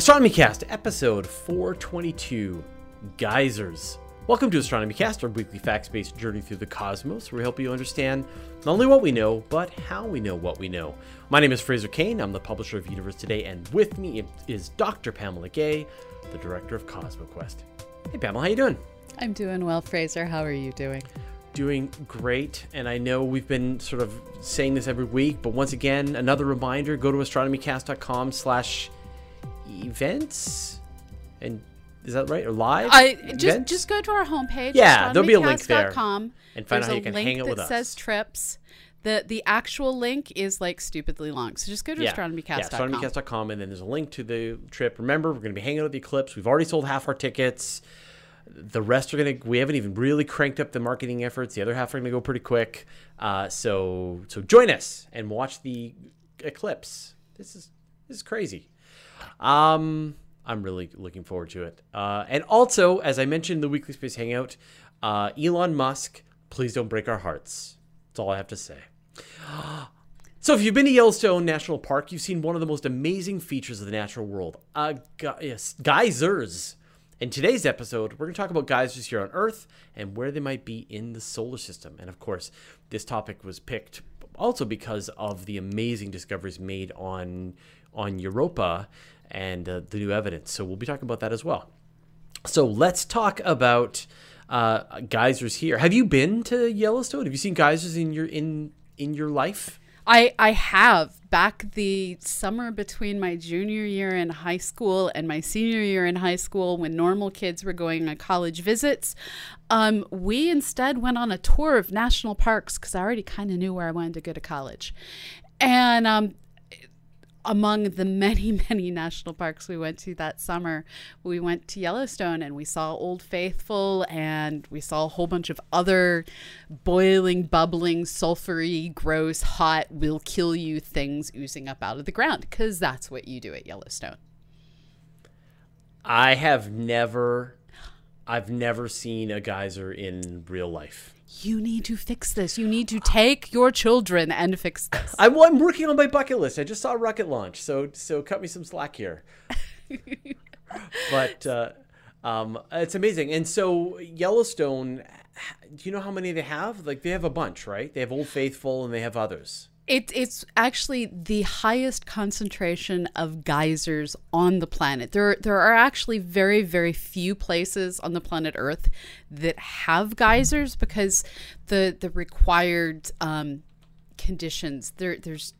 Astronomy Cast, episode 422 Geysers. Welcome to Astronomy Cast, our weekly facts based journey through the cosmos, where we help you understand not only what we know, but how we know what we know. My name is Fraser Cain, I'm the publisher of Universe Today, and with me is Dr. Pamela Gay, the director of CosmoQuest. Hey Pamela, how you doing? I'm doing well, Fraser. How are you doing? Doing great, and I know we've been sort of saying this every week, but once again, another reminder: go to astronomycast.com/slash events, and is that right or live? I just events? just go to our homepage. Yeah, there'll be a link there. astronomycast.com. and find There's out how you can hang out with us. It says trips. The the actual link is like stupidly long. So just go to yeah, astronomycast.com. astronomycast.com, and then there's a link to the trip. Remember, we're going to be hanging out at the eclipse. We've already sold half our tickets. The rest are going to. We haven't even really cranked up the marketing efforts. The other half are going to go pretty quick. Uh, so so join us and watch the eclipse. This is this is crazy. Um, I'm really looking forward to it. Uh, and also, as I mentioned the weekly space hangout, uh, Elon Musk, please don't break our hearts. That's all I have to say. So, if you've been to Yellowstone National Park, you've seen one of the most amazing features of the natural world uh, yes, geysers. In today's episode, we're going to talk about geysers here on Earth and where they might be in the solar system. And of course, this topic was picked also because of the amazing discoveries made on on Europa and uh, the new evidence. So, we'll be talking about that as well. So, let's talk about uh, geysers here. Have you been to Yellowstone? Have you seen geysers in your in in your life? I I have back the summer between my junior year in high school and my senior year in high school when normal kids were going on college visits. Um, we instead went on a tour of national parks because I already kind of knew where I wanted to go to college, and um, among the many, many national parks we went to that summer, we went to Yellowstone and we saw Old Faithful and we saw a whole bunch of other boiling, bubbling, sulfury, gross, hot, will kill you things oozing up out of the ground because that's what you do at Yellowstone. I have never, I've never seen a geyser in real life. You need to fix this. You need to take your children and fix this. I'm, I'm working on my bucket list. I just saw a rocket launch, so so cut me some slack here. but uh, um, it's amazing. And so Yellowstone, do you know how many they have? Like they have a bunch, right? They have Old Faithful and they have others. It, it's actually the highest concentration of geysers on the planet. There, there are actually very, very few places on the planet Earth that have geysers because the the required um, conditions there. There's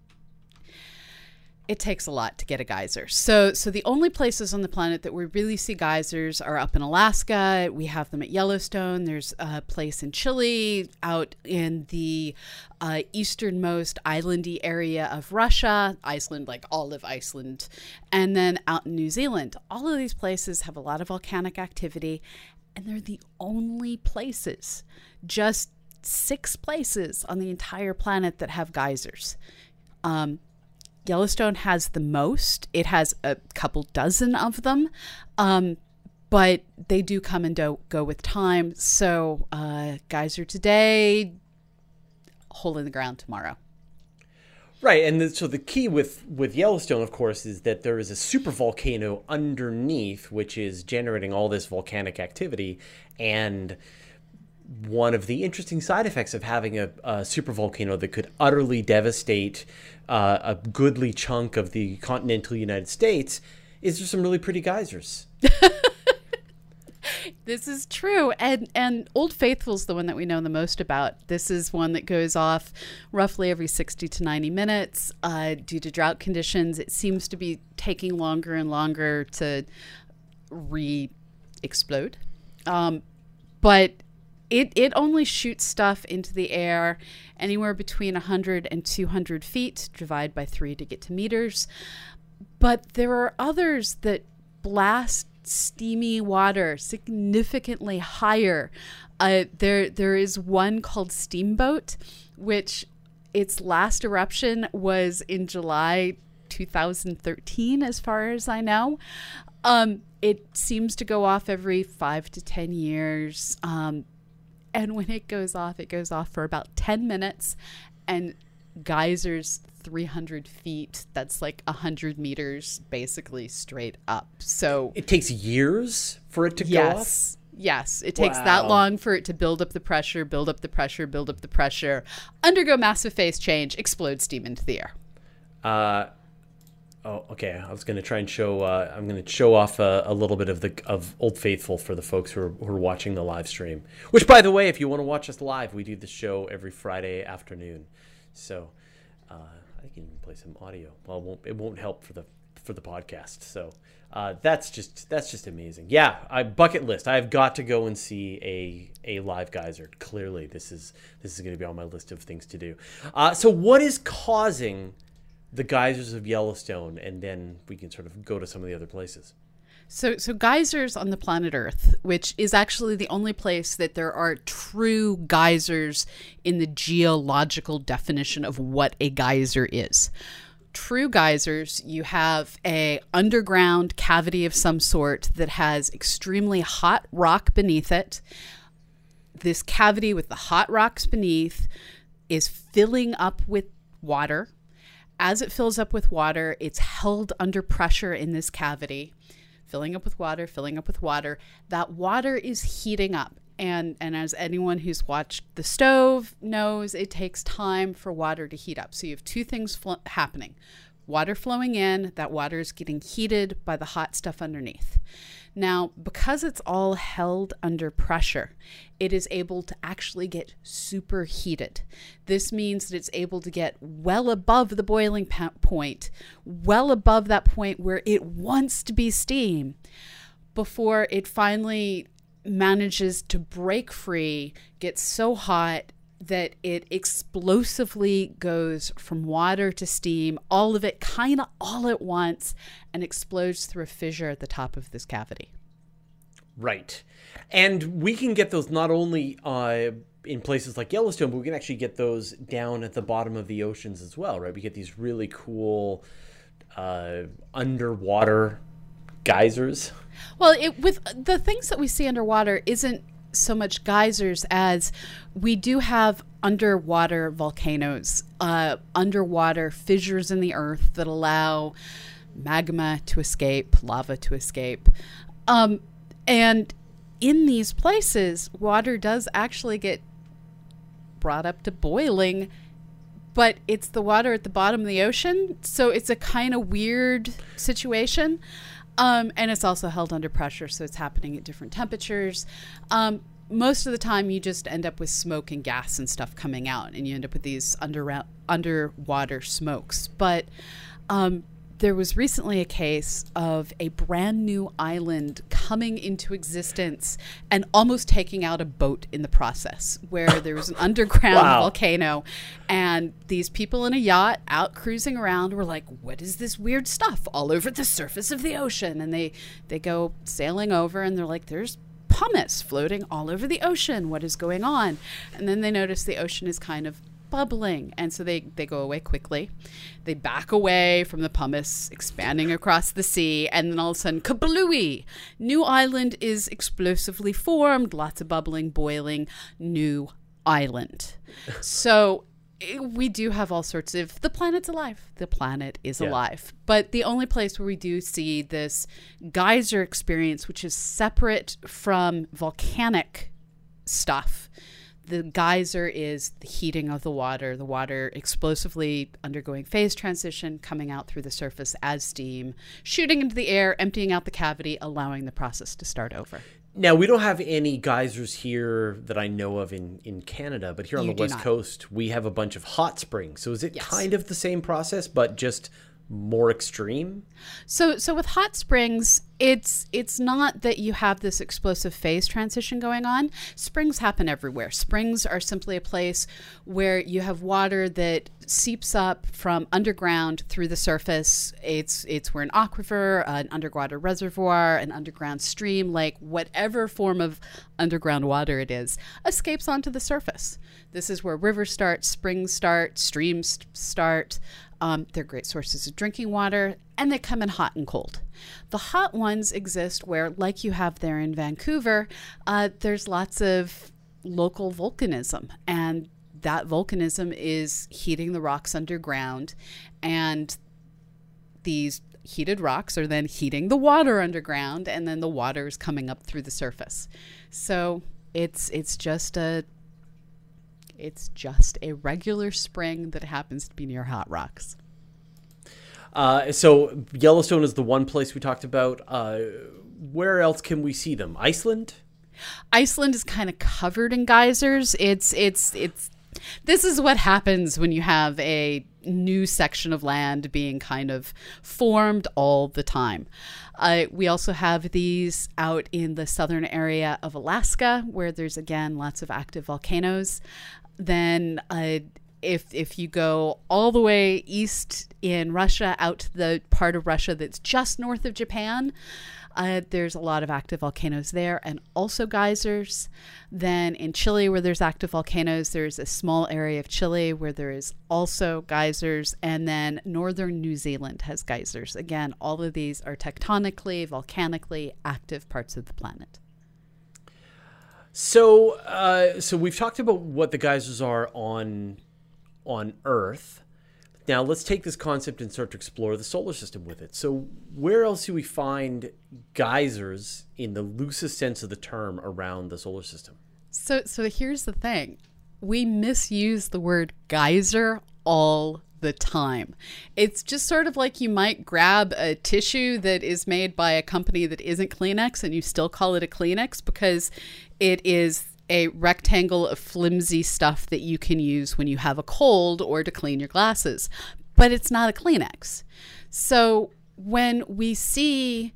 it takes a lot to get a geyser. So so the only places on the planet that we really see geysers are up in Alaska. We have them at Yellowstone. There's a place in Chile, out in the uh, easternmost islandy area of Russia, Iceland, like all of Iceland, and then out in New Zealand. All of these places have a lot of volcanic activity, and they're the only places, just six places on the entire planet that have geysers. Um, Yellowstone has the most. It has a couple dozen of them, um, but they do come and do- go with time. So, uh, geyser today, hole in the ground tomorrow. Right, and the, so the key with with Yellowstone, of course, is that there is a super volcano underneath, which is generating all this volcanic activity, and one of the interesting side effects of having a, a super volcano that could utterly devastate uh, a goodly chunk of the continental United States is there's some really pretty geysers. This is true, and and Old Faithful's the one that we know the most about. This is one that goes off roughly every sixty to ninety minutes. Uh, due to drought conditions, it seems to be taking longer and longer to re-explode. Um, but it it only shoots stuff into the air anywhere between 100 and 200 feet divide by 3 to get to meters. But there are others that blast steamy water significantly higher. Uh, there there is one called steamboat which its last eruption was in july 2013 as far as i know. Um, it seems to go off every five to ten years. Um, and when it goes off, it goes off for about 10 minutes. And geysers 300 feet. That's like 100 meters basically straight up. So It takes years for it to go off. yes. Yes, it takes that long for it to build up the pressure, build up the pressure, build up the pressure, undergo massive phase change, explode steam into the air. Uh, oh, okay. I was going to try and show. Uh, I'm going to show off a, a little bit of the of Old Faithful for the folks who are, who are watching the live stream. Which, by the way, if you want to watch us live, we do the show every Friday afternoon. So uh, I can play some audio. Well, it won't it won't help for the for the podcast. So uh, that's just that's just amazing. Yeah, I bucket list. I've got to go and see a a live geyser. Clearly, this is this is going to be on my list of things to do. Uh, so, what is causing the geysers of Yellowstone, and then we can sort of go to some of the other places. So, so geysers on the planet Earth, which is actually the only place that there are true geysers in the geological definition of what a geyser is. True geysers, you have a underground cavity of some sort that has extremely hot rock beneath it. This cavity with the hot rocks beneath is filling up with water. As it fills up with water, it's held under pressure in this cavity filling up with water, filling up with water. That water is heating up. And, and as anyone who's watched the stove knows, it takes time for water to heat up. So you have two things fl- happening water flowing in, that water is getting heated by the hot stuff underneath. Now, because it's all held under pressure, it is able to actually get superheated. This means that it's able to get well above the boiling point, well above that point where it wants to be steam, before it finally manages to break free, gets so hot that it explosively goes from water to steam, all of it kind of all at once, and explodes through a fissure at the top of this cavity. Right. And we can get those not only uh, in places like Yellowstone, but we can actually get those down at the bottom of the oceans as well, right? We get these really cool uh, underwater geysers. Well, it, with the things that we see underwater isn't so much geysers as we do have underwater volcanoes, uh, underwater fissures in the earth that allow magma to escape, lava to escape. Um, and in these places, water does actually get brought up to boiling, but it's the water at the bottom of the ocean. So it's a kind of weird situation. Um, and it's also held under pressure, so it's happening at different temperatures. Um, most of the time, you just end up with smoke and gas and stuff coming out, and you end up with these under, underwater smokes. But um, there was recently a case of a brand new island coming into existence and almost taking out a boat in the process, where there was an underground Wow. volcano, and these people in a yacht out cruising around were like, "What is this weird stuff all over the surface of the ocean?" And they they go sailing over, and they're like, "There's." Pumice floating all over the ocean. What is going on? And then they notice the ocean is kind of bubbling. And so they, they go away quickly. They back away from the pumice, expanding across the sea. And then all of a sudden, kablooey! New island is explosively formed, lots of bubbling, boiling, new island. so eh, we do have all sorts of the planet's alive. The planet is Yeah. alive. But the only place where we do see this geyser experience, which is separate from volcanic stuff, the geyser is the heating of the water, the water explosively undergoing phase transition, coming out through the surface as steam, shooting into the air, emptying out the cavity, allowing the process to start over. Now, we don't have any geysers here that I know of in, in Canada, but here on You the West not. Coast, we have a bunch of hot springs. So is it Yes. kind of the same process, but just more extreme? So so with hot springs, it's it's not that you have this explosive phase transition going on. Springs happen everywhere. Springs are simply a place where you have water that seeps up from underground through the surface. It's it's where an aquifer, an underwater reservoir, an underground stream, like whatever form of underground water it is, escapes onto the surface. This is where rivers start, springs start, streams start. Um, they're great sources of drinking water, and they come in hot and cold. The hot ones exist where, like you have there in Vancouver, uh, there's lots of local volcanism, and that volcanism is heating the rocks underground, and these heated rocks are then heating the water underground, and then the water is coming up through the surface. So it's it's just a it's just a regular spring that happens to be near hot rocks. Uh, so Yellowstone is the one place we talked about. Uh, where else can we see them? Iceland. Iceland is kind of covered in geysers. It's it's it's this is what happens when you have a new section of land being kind of formed all the time. Uh, we also have these out in the southern area of Alaska, where there's again lots of active volcanoes. Then, uh, if if you go all the way east in Russia, out to the part of Russia that's just north of Japan, uh, there's a lot of active volcanoes there and also geysers. Then in Chile, where there's active volcanoes, there's a small area of Chile where there is also geysers. And then northern New Zealand has geysers. Again, all of these are tectonically, volcanically active parts of the planet. So, uh, so we've talked about what the geysers are on on Earth. Now, let's take this concept and start to explore the solar system with it. So, where else do we find geysers in the loosest sense of the term around the solar system? So, so here's the thing we misuse the word geyser all the time. It's just sort of like you might grab a tissue that is made by a company that isn't Kleenex and you still call it a Kleenex because it is a rectangle of flimsy stuff that you can use when you have a cold or to clean your glasses, but it's not a Kleenex. So when we see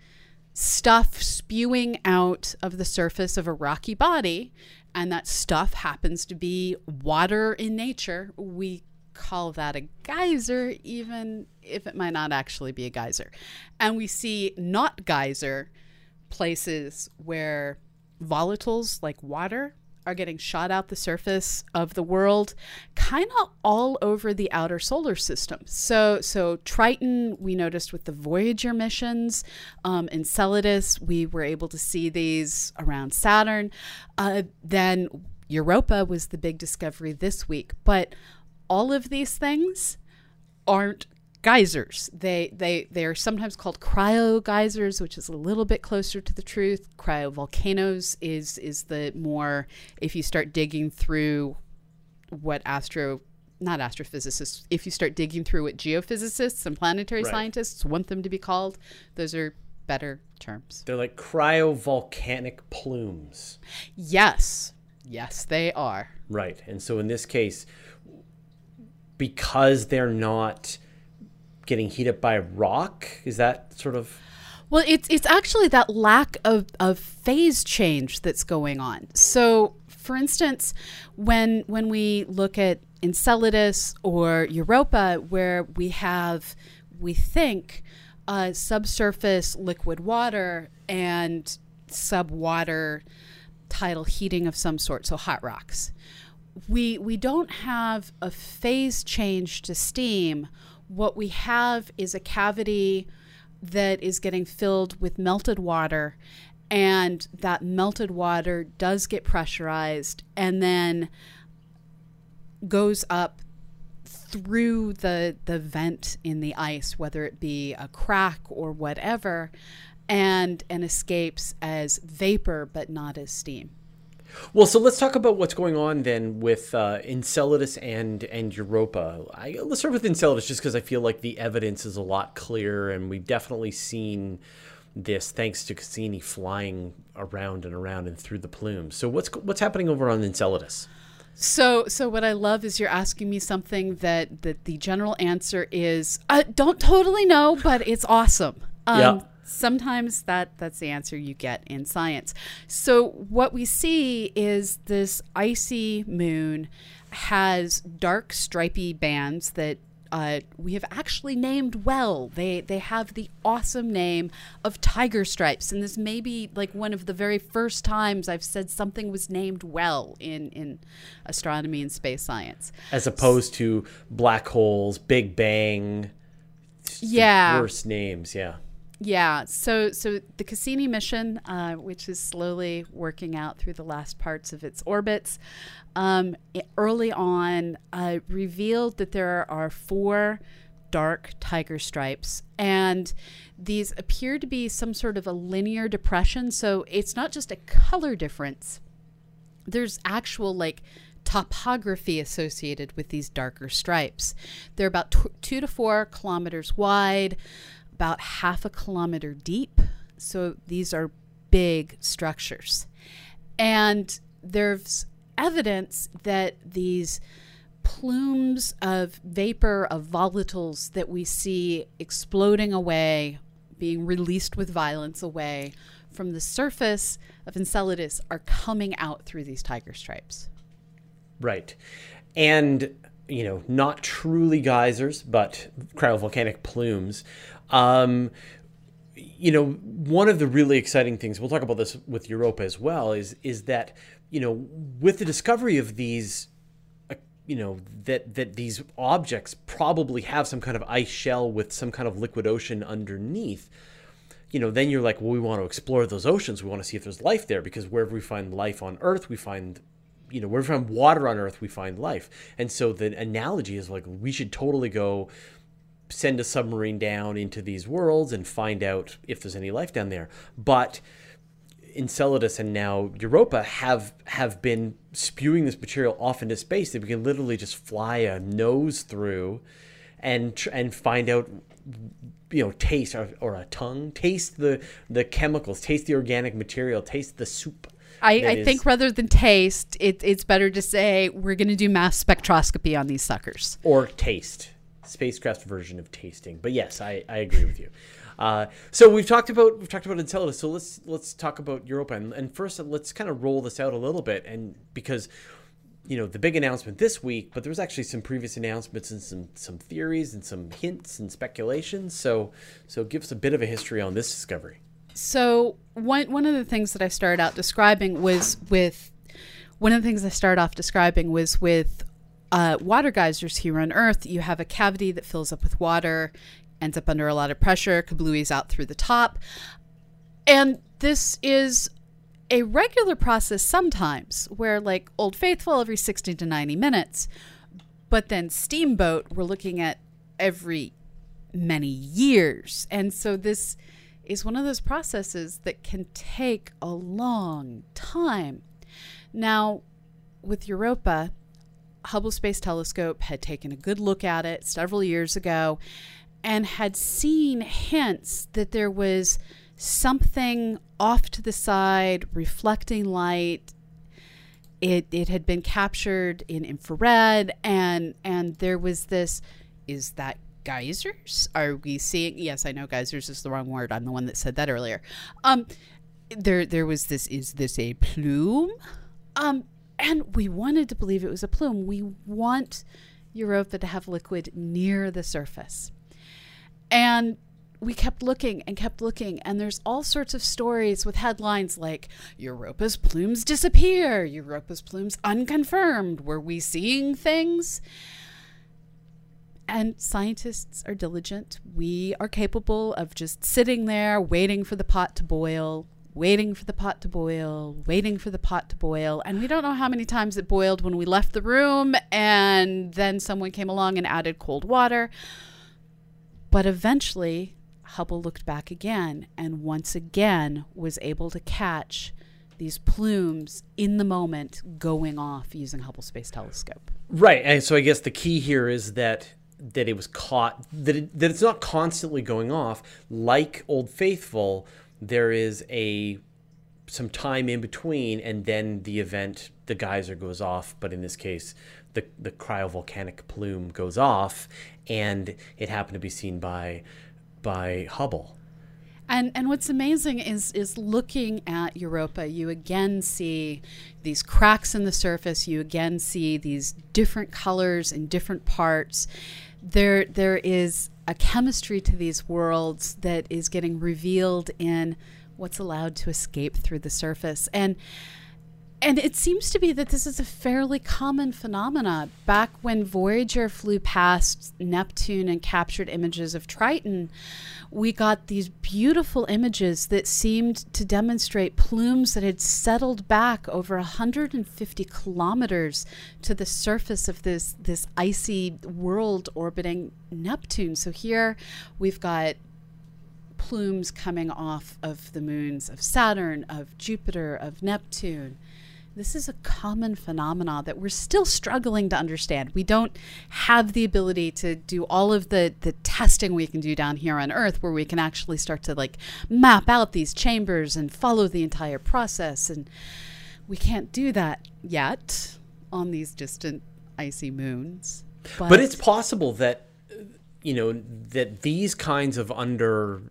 stuff spewing out of the surface of a rocky body, and that stuff happens to be water in nature, we call that a geyser, even if it might not actually be a geyser. And we see not geyser places where volatiles like water are getting shot out the surface of the world kind of all over the outer solar system. So so triton we noticed with the voyager missions um, enceladus we were able to see these around saturn. Uh, then europa was the big discovery this week but all of these things aren't geysers. They they they are sometimes called cryo geysers, which is a little bit closer to the truth. Cryovolcanoes is is the more if you start digging through what astro not astrophysicists if you start digging through what geophysicists and planetary right. scientists want them to be called those are better terms they're like cryovolcanic plumes yes yes they are right and so in this case because they're not getting heated by rock? Is that sort of well, it's it's actually that lack of, of phase change that's going on. So, for instance, when when we look at Enceladus or Europa, where we have we think uh, subsurface liquid water and subwater tidal heating of some sort, so hot rocks. We we don't have a phase change to steam what we have is a cavity that is getting filled with melted water and that melted water does get pressurized and then goes up through the the vent in the ice whether it be a crack or whatever and and escapes as vapor but not as steam well, so let's talk about what's going on then with uh, Enceladus and and Europa. I, let's start with Enceladus, just because I feel like the evidence is a lot clearer, and we've definitely seen this thanks to Cassini flying around and around and through the plumes. So what's what's happening over on Enceladus? So, so what I love is you're asking me something that that the general answer is I don't totally know, but it's awesome. Um, yeah sometimes that that's the answer you get in science. So what we see is this icy moon has dark stripy bands that uh, we have actually named well. They they have the awesome name of tiger stripes, and this may be like one of the very first times I've said something was named well in in astronomy and space science, as opposed to black holes, Big Bang. Yeah, worst names. Yeah Yeah, so so the Cassini mission, uh, which is slowly working out through the last parts of its orbits, um, it- early on uh, revealed that there are four dark tiger stripes, and these appear to be some sort of a linear depression. So it's not just a color difference; there's actual like topography associated with these darker stripes. They're about tw- two to four kilometers wide, about half a kilometer deep. So these are big structures. And there's evidence that these plumes of vapor, of volatiles that we see exploding away, being released with violence away from the surface of Enceladus are coming out through these tiger stripes. Right. And, you know, not truly geysers, but cryovolcanic plumes. Um, you know, one of the really exciting things, we'll talk about this with Europa as well, is is that, you know, with the discovery of these uh, you know that that these objects probably have some kind of ice shell with some kind of liquid ocean underneath you know then you're like well we want to explore those oceans. We want to see if there's life there because wherever we find life on earth we find you know wherever we find water on earth we find life. And so the analogy is like we should totally go send a submarine down into these worlds and find out if there's any life down there but Enceladus and now Europa have have been spewing this material off into space that we can literally just fly a nose through and tr- and find out you know taste or, or a tongue taste the the chemicals taste the organic material taste the soup I, I think rather than taste, it, it's better to say we're going to do mass spectroscopy on these suckers. or taste spacecraft version of tasting. But yes i, I agree with you. Uh, so we've talked about we've talked about enceladus so let's let's talk about europa. And, and first let's kind of roll this out a little bit. And because you know the big announcement this week but there was actually some previous announcements and some some theories and some hints and speculations. So so give us a bit of a history on this discovery. So one one of the things that I started out describing was with one of the things I started off describing was with uh, water geysers here on Earth. You have a cavity that fills up with water, ends up under a lot of pressure, kablooies out through the top, and this is a regular process sometimes where like Old Faithful every 60 to 90 minutes, but then Steamboat we're looking at every many years. And so this is one of those processes that can take a long time. Now, with Europa, Hubble Space Telescope had taken a good look at it several years ago and had seen hints that there was something off to the side reflecting light. It it had been captured in infrared and and there was this is that geysers? Are we seeing yes i know geysers is the wrong word. I'm the one that said that earlier. Um there there was this is this a plume? Um and we wanted to believe it was a plume we want europa to have liquid near the surface and we kept looking and kept looking, and there's all sorts of stories with headlines like Europa's plumes disappear, Europa's plumes unconfirmed. Were we seeing things? And scientists are diligent. We are capable of just sitting there waiting for the pot to boil, waiting for the pot to boil, waiting for the pot to boil. And we don't know how many times it boiled when we left the room, and then someone came along and added cold water. But eventually, Hubble looked back again and once again was able to catch these plumes in the moment going off using Hubble Space Telescope. Right, and so I guess the key here is that that it was caught that it, that it's not constantly going off like Old Faithful. There is a some time in between, and then the event, the geyser goes off. But in this case, the the cryovolcanic plume goes off, and it happened to be seen by by Hubble. And and what's amazing is is looking at Europa, you again see these cracks in the surface. You again see these different colors in different parts. There there is a chemistry to these worlds that is getting revealed in what's allowed to escape through the surface. And and it seems to be that this is a fairly common phenomena. Back when Voyager flew past Neptune and captured images of Triton, we got these beautiful images that seemed to demonstrate plumes that had settled back over 150 kilometers to the surface of this this icy world orbiting Neptune. So here we've got plumes coming off of the moons of Saturn, of Jupiter, of Neptune. This is a common phenomenon that we're still struggling to understand. We don't have the ability to do all of the, the testing we can do down here on Earth where we can actually start to like map out these chambers and follow the entire process. And we can't do that yet on these distant icy moons. But, but it's possible that you know that these kinds of under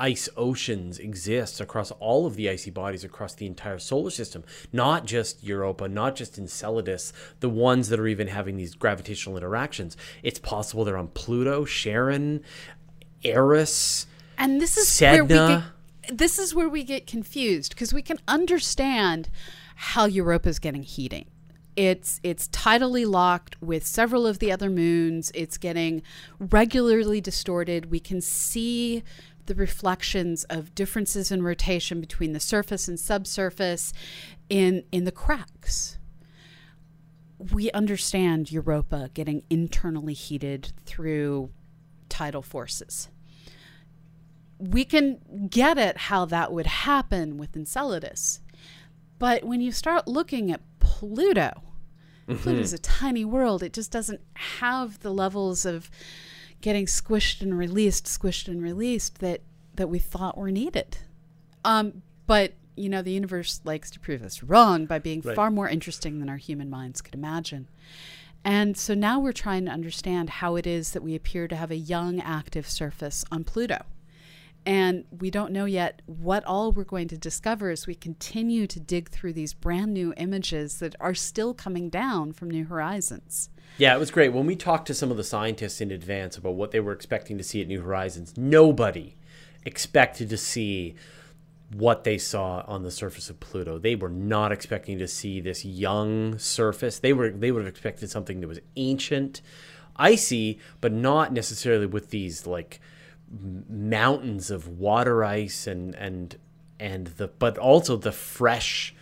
ice oceans exist across all of the icy bodies across the entire solar system, not just Europa, not just Enceladus, the ones that are even having these gravitational interactions. It's possible they're on Pluto, Charon, Eris, and this is Sedna. where we get, this is where we get confused because we can understand how Europa is getting heating it's it's tidally locked with several of the other moons it's getting regularly distorted we can see the reflections of differences in rotation between the surface and subsurface in in the cracks. We understand Europa getting internally heated through tidal forces. We can get at how that would happen with Enceladus. But when you start looking at Pluto, mm-hmm. Pluto's a tiny world. It just doesn't have the levels of getting squished and released, squished and released that that we thought were needed. Um, but you know, the universe likes to prove us wrong by being right. far more interesting than our human minds could imagine. And so now we're trying to understand how it is that we appear to have a young active surface on Pluto. And we don't know yet what all we're going to discover as we continue to dig through these brand new images that are still coming down from New Horizons. Yeah, it was great. When we talked to some of the scientists in advance about what they were expecting to see at New Horizons, nobody expected to see what they saw on the surface of Pluto. They were not expecting to see this young surface. They were they would have expected something that was ancient, icy, but not necessarily with these like mountains of water ice and and and the but also the fresh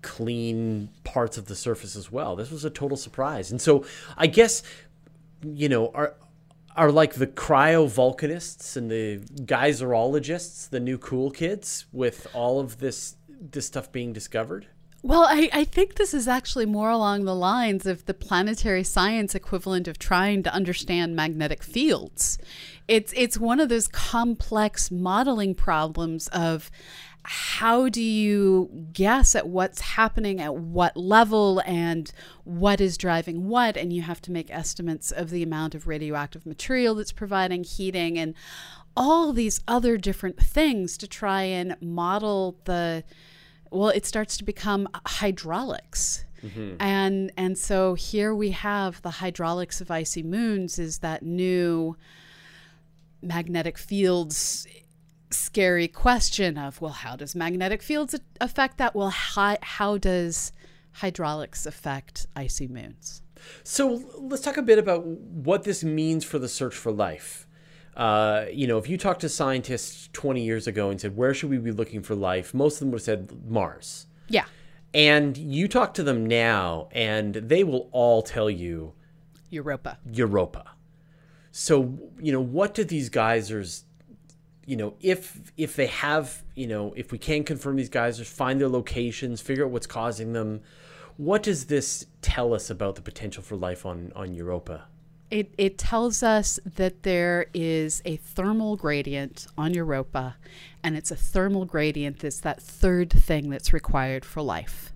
clean parts of the surface as well. This was a total surprise. And so I guess you know, are are like the cryovolcanists and the geyserologists the new cool kids with all of this this stuff being discovered? Well, I, I think this is actually more along the lines of the planetary science equivalent of trying to understand magnetic fields. It's it's one of those complex modeling problems of how do you guess at what's happening at what level and what is driving what and you have to make estimates of the amount of radioactive material that's providing heating and all these other different things to try and model the well it starts to become hydraulics mm-hmm. and and so here we have the hydraulics of icy moons is that new magnetic fields scary question of well how does magnetic fields affect that? Well how, how does hydraulics affect icy moons? So let's talk a bit about what this means for the search for life. Uh, you know if you talked to scientists 20 years ago and said where should we be looking for life? most of them would have said mars. Yeah. And you talk to them now and they will all tell you europa. Europa so you know what do these geysers you know, if if they have, you know, if we can confirm these guys, find their locations, figure out what's causing them, what does this tell us about the potential for life on on Europa? It, it tells us that there is a thermal gradient on Europa, and it's a thermal gradient that's that third thing that's required for life.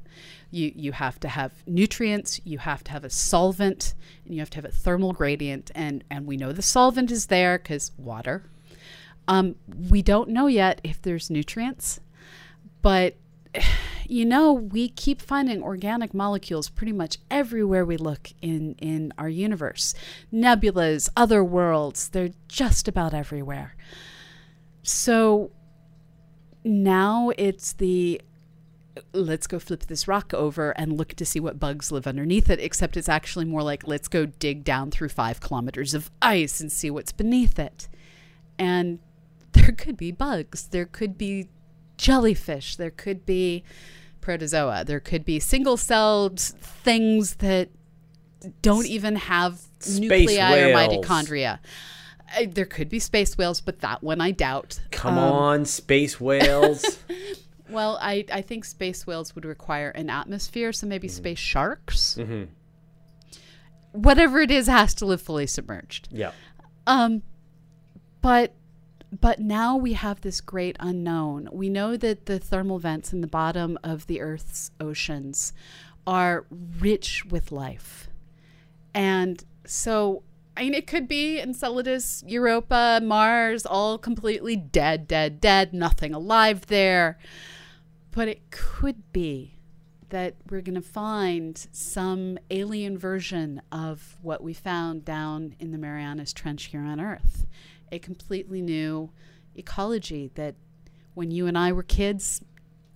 You, you have to have nutrients, you have to have a solvent, and you have to have a thermal gradient. And, and we know the solvent is there because water, um, we don't know yet if there's nutrients, but you know, we keep finding organic molecules pretty much everywhere we look in, in our universe. Nebulas, other worlds, they're just about everywhere. So now it's the let's go flip this rock over and look to see what bugs live underneath it, except it's actually more like let's go dig down through five kilometers of ice and see what's beneath it. And there could be bugs, there could be jellyfish, there could be protozoa, there could be single celled things that don't even have Space nuclei or mitochondria. Uh, there could be space whales, but that one I doubt. Come Um, on, space whales. Well, I, I think space whales would require an atmosphere, so Mm-hmm. maybe space sharks. Whatever it is has to live fully submerged. yeah. Um, but but now we have this great unknown. We know that the thermal vents in the bottom of the Earth's oceans are rich with life, and so I mean it could be Enceladus, Europa, Mars, all completely dead, dead, dead, nothing alive there. But it could be that we're going to find some alien version of what we found down in the Marianas Trench here on Earth. A completely new ecology that when you and I were kids,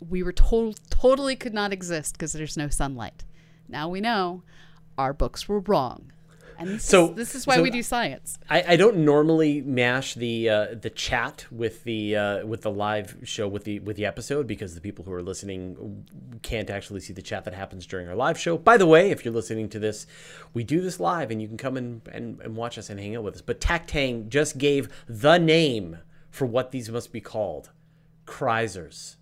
we were told totally could not exist because there's no sunlight. Now we know our books were wrong. And this, So- is, this is why so we do science. I, I don't normally mash the uh, the chat with the uh, with the live show with the with the episode because the people who are listening can't actually see the chat that happens during our live show. By the way, if you're listening to this, we do this live and you can come and, and, and watch us and hang out with us. But Tactang just gave the name for what these must be called. Kreisers.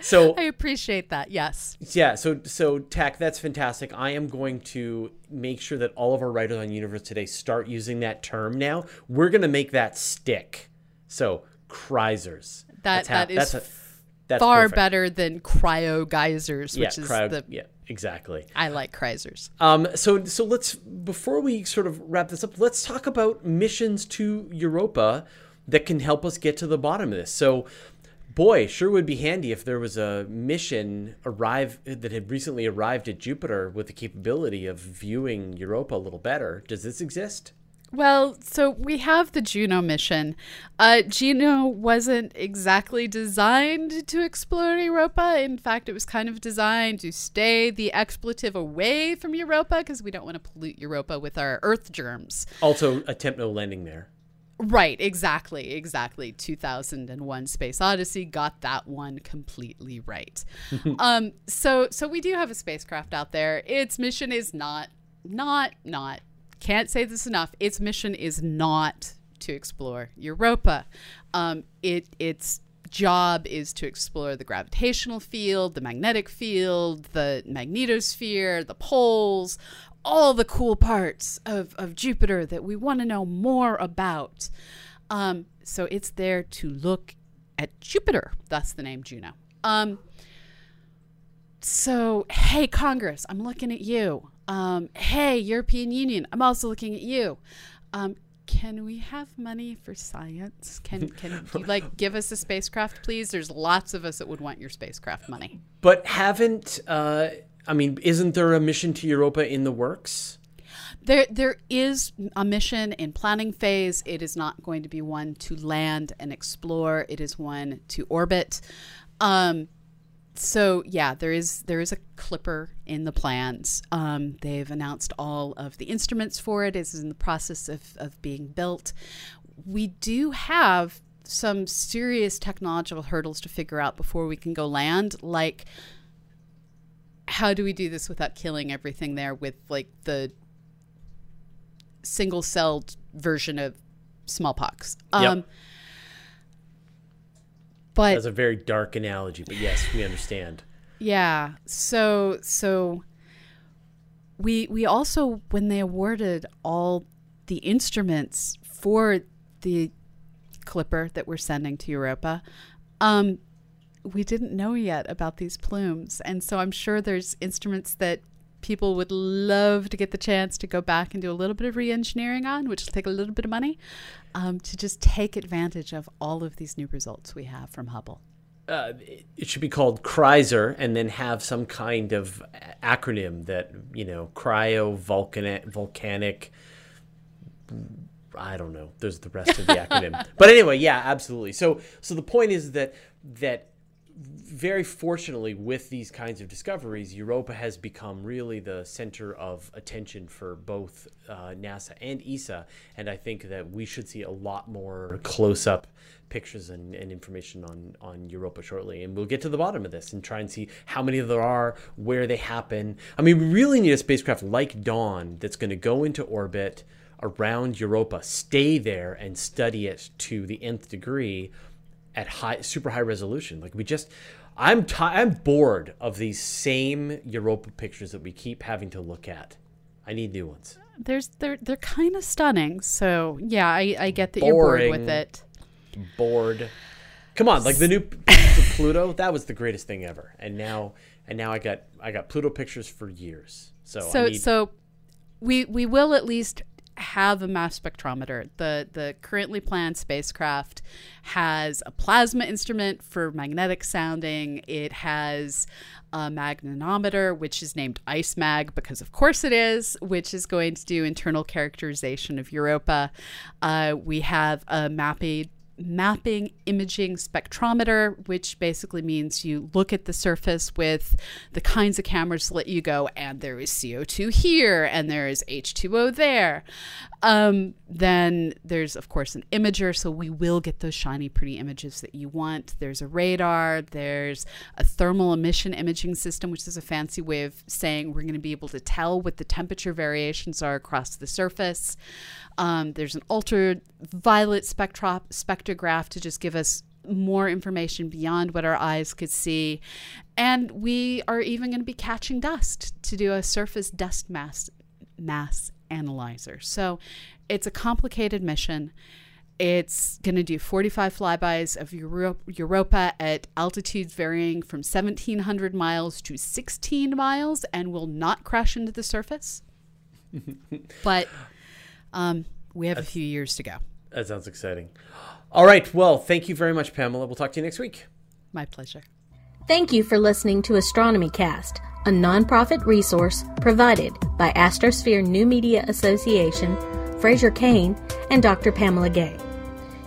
So I appreciate that. Yes. yeah, so so Tack, that's fantastic. I am going to make sure that all of our writers on Universe today start using that term now. We're gonna make that stick. So Kreisers. That- that is that's Far perfect. better than cryo geysers, Yeah, which is cryo- the yeah, exactly. I like Kreisers. Um, so so let's before we sort of wrap this up, let's talk about missions to Europa that can help us get to the bottom of this. So, boy, sure would be handy if there was a mission arrive that had recently arrived at Jupiter with the capability of viewing Europa a little better. Does this exist? Well, so we have the Juno mission. Uh, Juno wasn't exactly designed to explore Europa. In fact, it was kind of designed to stay the expletive away from Europa because we don't want to pollute Europa with our Earth germs. Also, attempt no landing there. Right, exactly, exactly. 2001 Space Odyssey got that one completely right. um so so we do have a spacecraft out there. Its mission is not not not can't say this enough. Its mission is not to explore Europa. Um it its job is to explore the gravitational field, the magnetic field, the magnetosphere, the poles, all the cool parts of, of Jupiter that we want to know more about. Um, so it's there to look at Jupiter. That's the name Juno. Um, so, hey, Congress, I'm looking at you. Um, hey, European Union, I'm also looking at you. Um, can we have money for science? Can can you like give us a spacecraft, please? There's lots of us that would want your spacecraft money. But haven't uh, I mean, isn't there a mission to Europa in the works? There, there is a mission in planning phase. It is not going to be one to land and explore. It is one to orbit. Um, so yeah, there is there is a clipper in the plans. Um, they've announced all of the instruments for it. It's in the process of of being built. We do have some serious technological hurdles to figure out before we can go land, like how do we do this without killing everything there with like the single celled version of smallpox. Um, But That's a very dark analogy, but yes, we understand. yeah, so so we we also when they awarded all the instruments for the clipper that we're sending to Europa, um, we didn't know yet about these plumes, and so I'm sure there's instruments that people would love to get the chance to go back and do a little bit of re-engineering on, which will take a little bit of money, um, to just take advantage of all of these new results we have from Hubble. uh, it should be called Chrysler and then have some kind of acronym that you know cryo volcanic volcanic I don't know. There's the rest of the acronym. But anyway, yeah, absolutely. So so the point is that that very fortunately, with these kinds of discoveries, Europa has become really the center of attention for both uh, NASA and ESA. And I think that we should see a lot more close up pictures and, and, information on, on Europa shortly. And we'll get to the bottom of this and try and see how many there are, where they happen. I mean, we really need a spacecraft like Dawn that's going to go into orbit around Europa, stay there, and study it to the nth degree at high, super high resolution. Like we just, I'm t- I'm bored of these same Europa pictures that we keep having to look at. I need new ones. There's they're they're kind of stunning. So yeah, I, I get that Boring, you're bored with it. Bored. Come on, like the new Pluto, that was the greatest thing ever. And now and now I got I got Pluto pictures for years. So so need... so we we will at least have a mass spectrometer. The the currently planned spacecraft has a plasma instrument for magnetic sounding. It has a magnetometer, which is named IceMag because of course it is, which is going to do internal characterization of Europa. Uh, we have a mapping mapping imaging spectrometer, which basically means you look at the surface with the kinds of cameras that let you go, and there is CO2 here, and there is H2O there. Um, then there's, of course, an imager, so we will get those shiny, pretty images that you want. There's a radar, there's a thermal emission imaging system, which is a fancy way of saying we're going to be able to tell what the temperature variations are across the surface. Um, there's an ultraviolet spectro- spectrograph to just give us more information beyond what our eyes could see. And we are even going to be catching dust to do a surface dust mass mass analyzer. So it's a complicated mission. It's going to do 45 flybys of Euro- Europa at altitudes varying from 1,700 miles to 16 miles and will not crash into the surface. but um, we have That's, a few years to go. That sounds exciting. All right. Well, thank you very much, Pamela. We'll talk to you next week. My pleasure. Thank you for listening to Astronomy Cast a nonprofit resource provided by Astrosphere New Media Association, Fraser Cain, and Dr. Pamela Gay.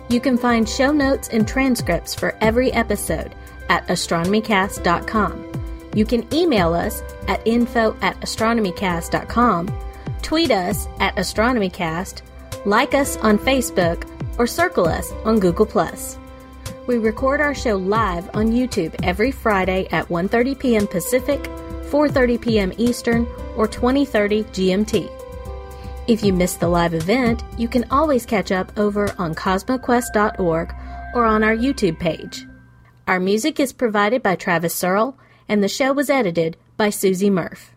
You can find show notes and transcripts for every episode at astronomycast.com. You can email us at info at astronomycast.com, tweet us at astronomycast, like us on Facebook, or circle us on Google+. We record our show live on YouTube every Friday at 1:30 p.m. Pacific, 4:30 p.m. Eastern, or 2030 GMT. If you missed the live event, you can always catch up over on cosmoquest.org or on our YouTube page. Our music is provided by Travis Serl, and the show was edited by Susie Murph.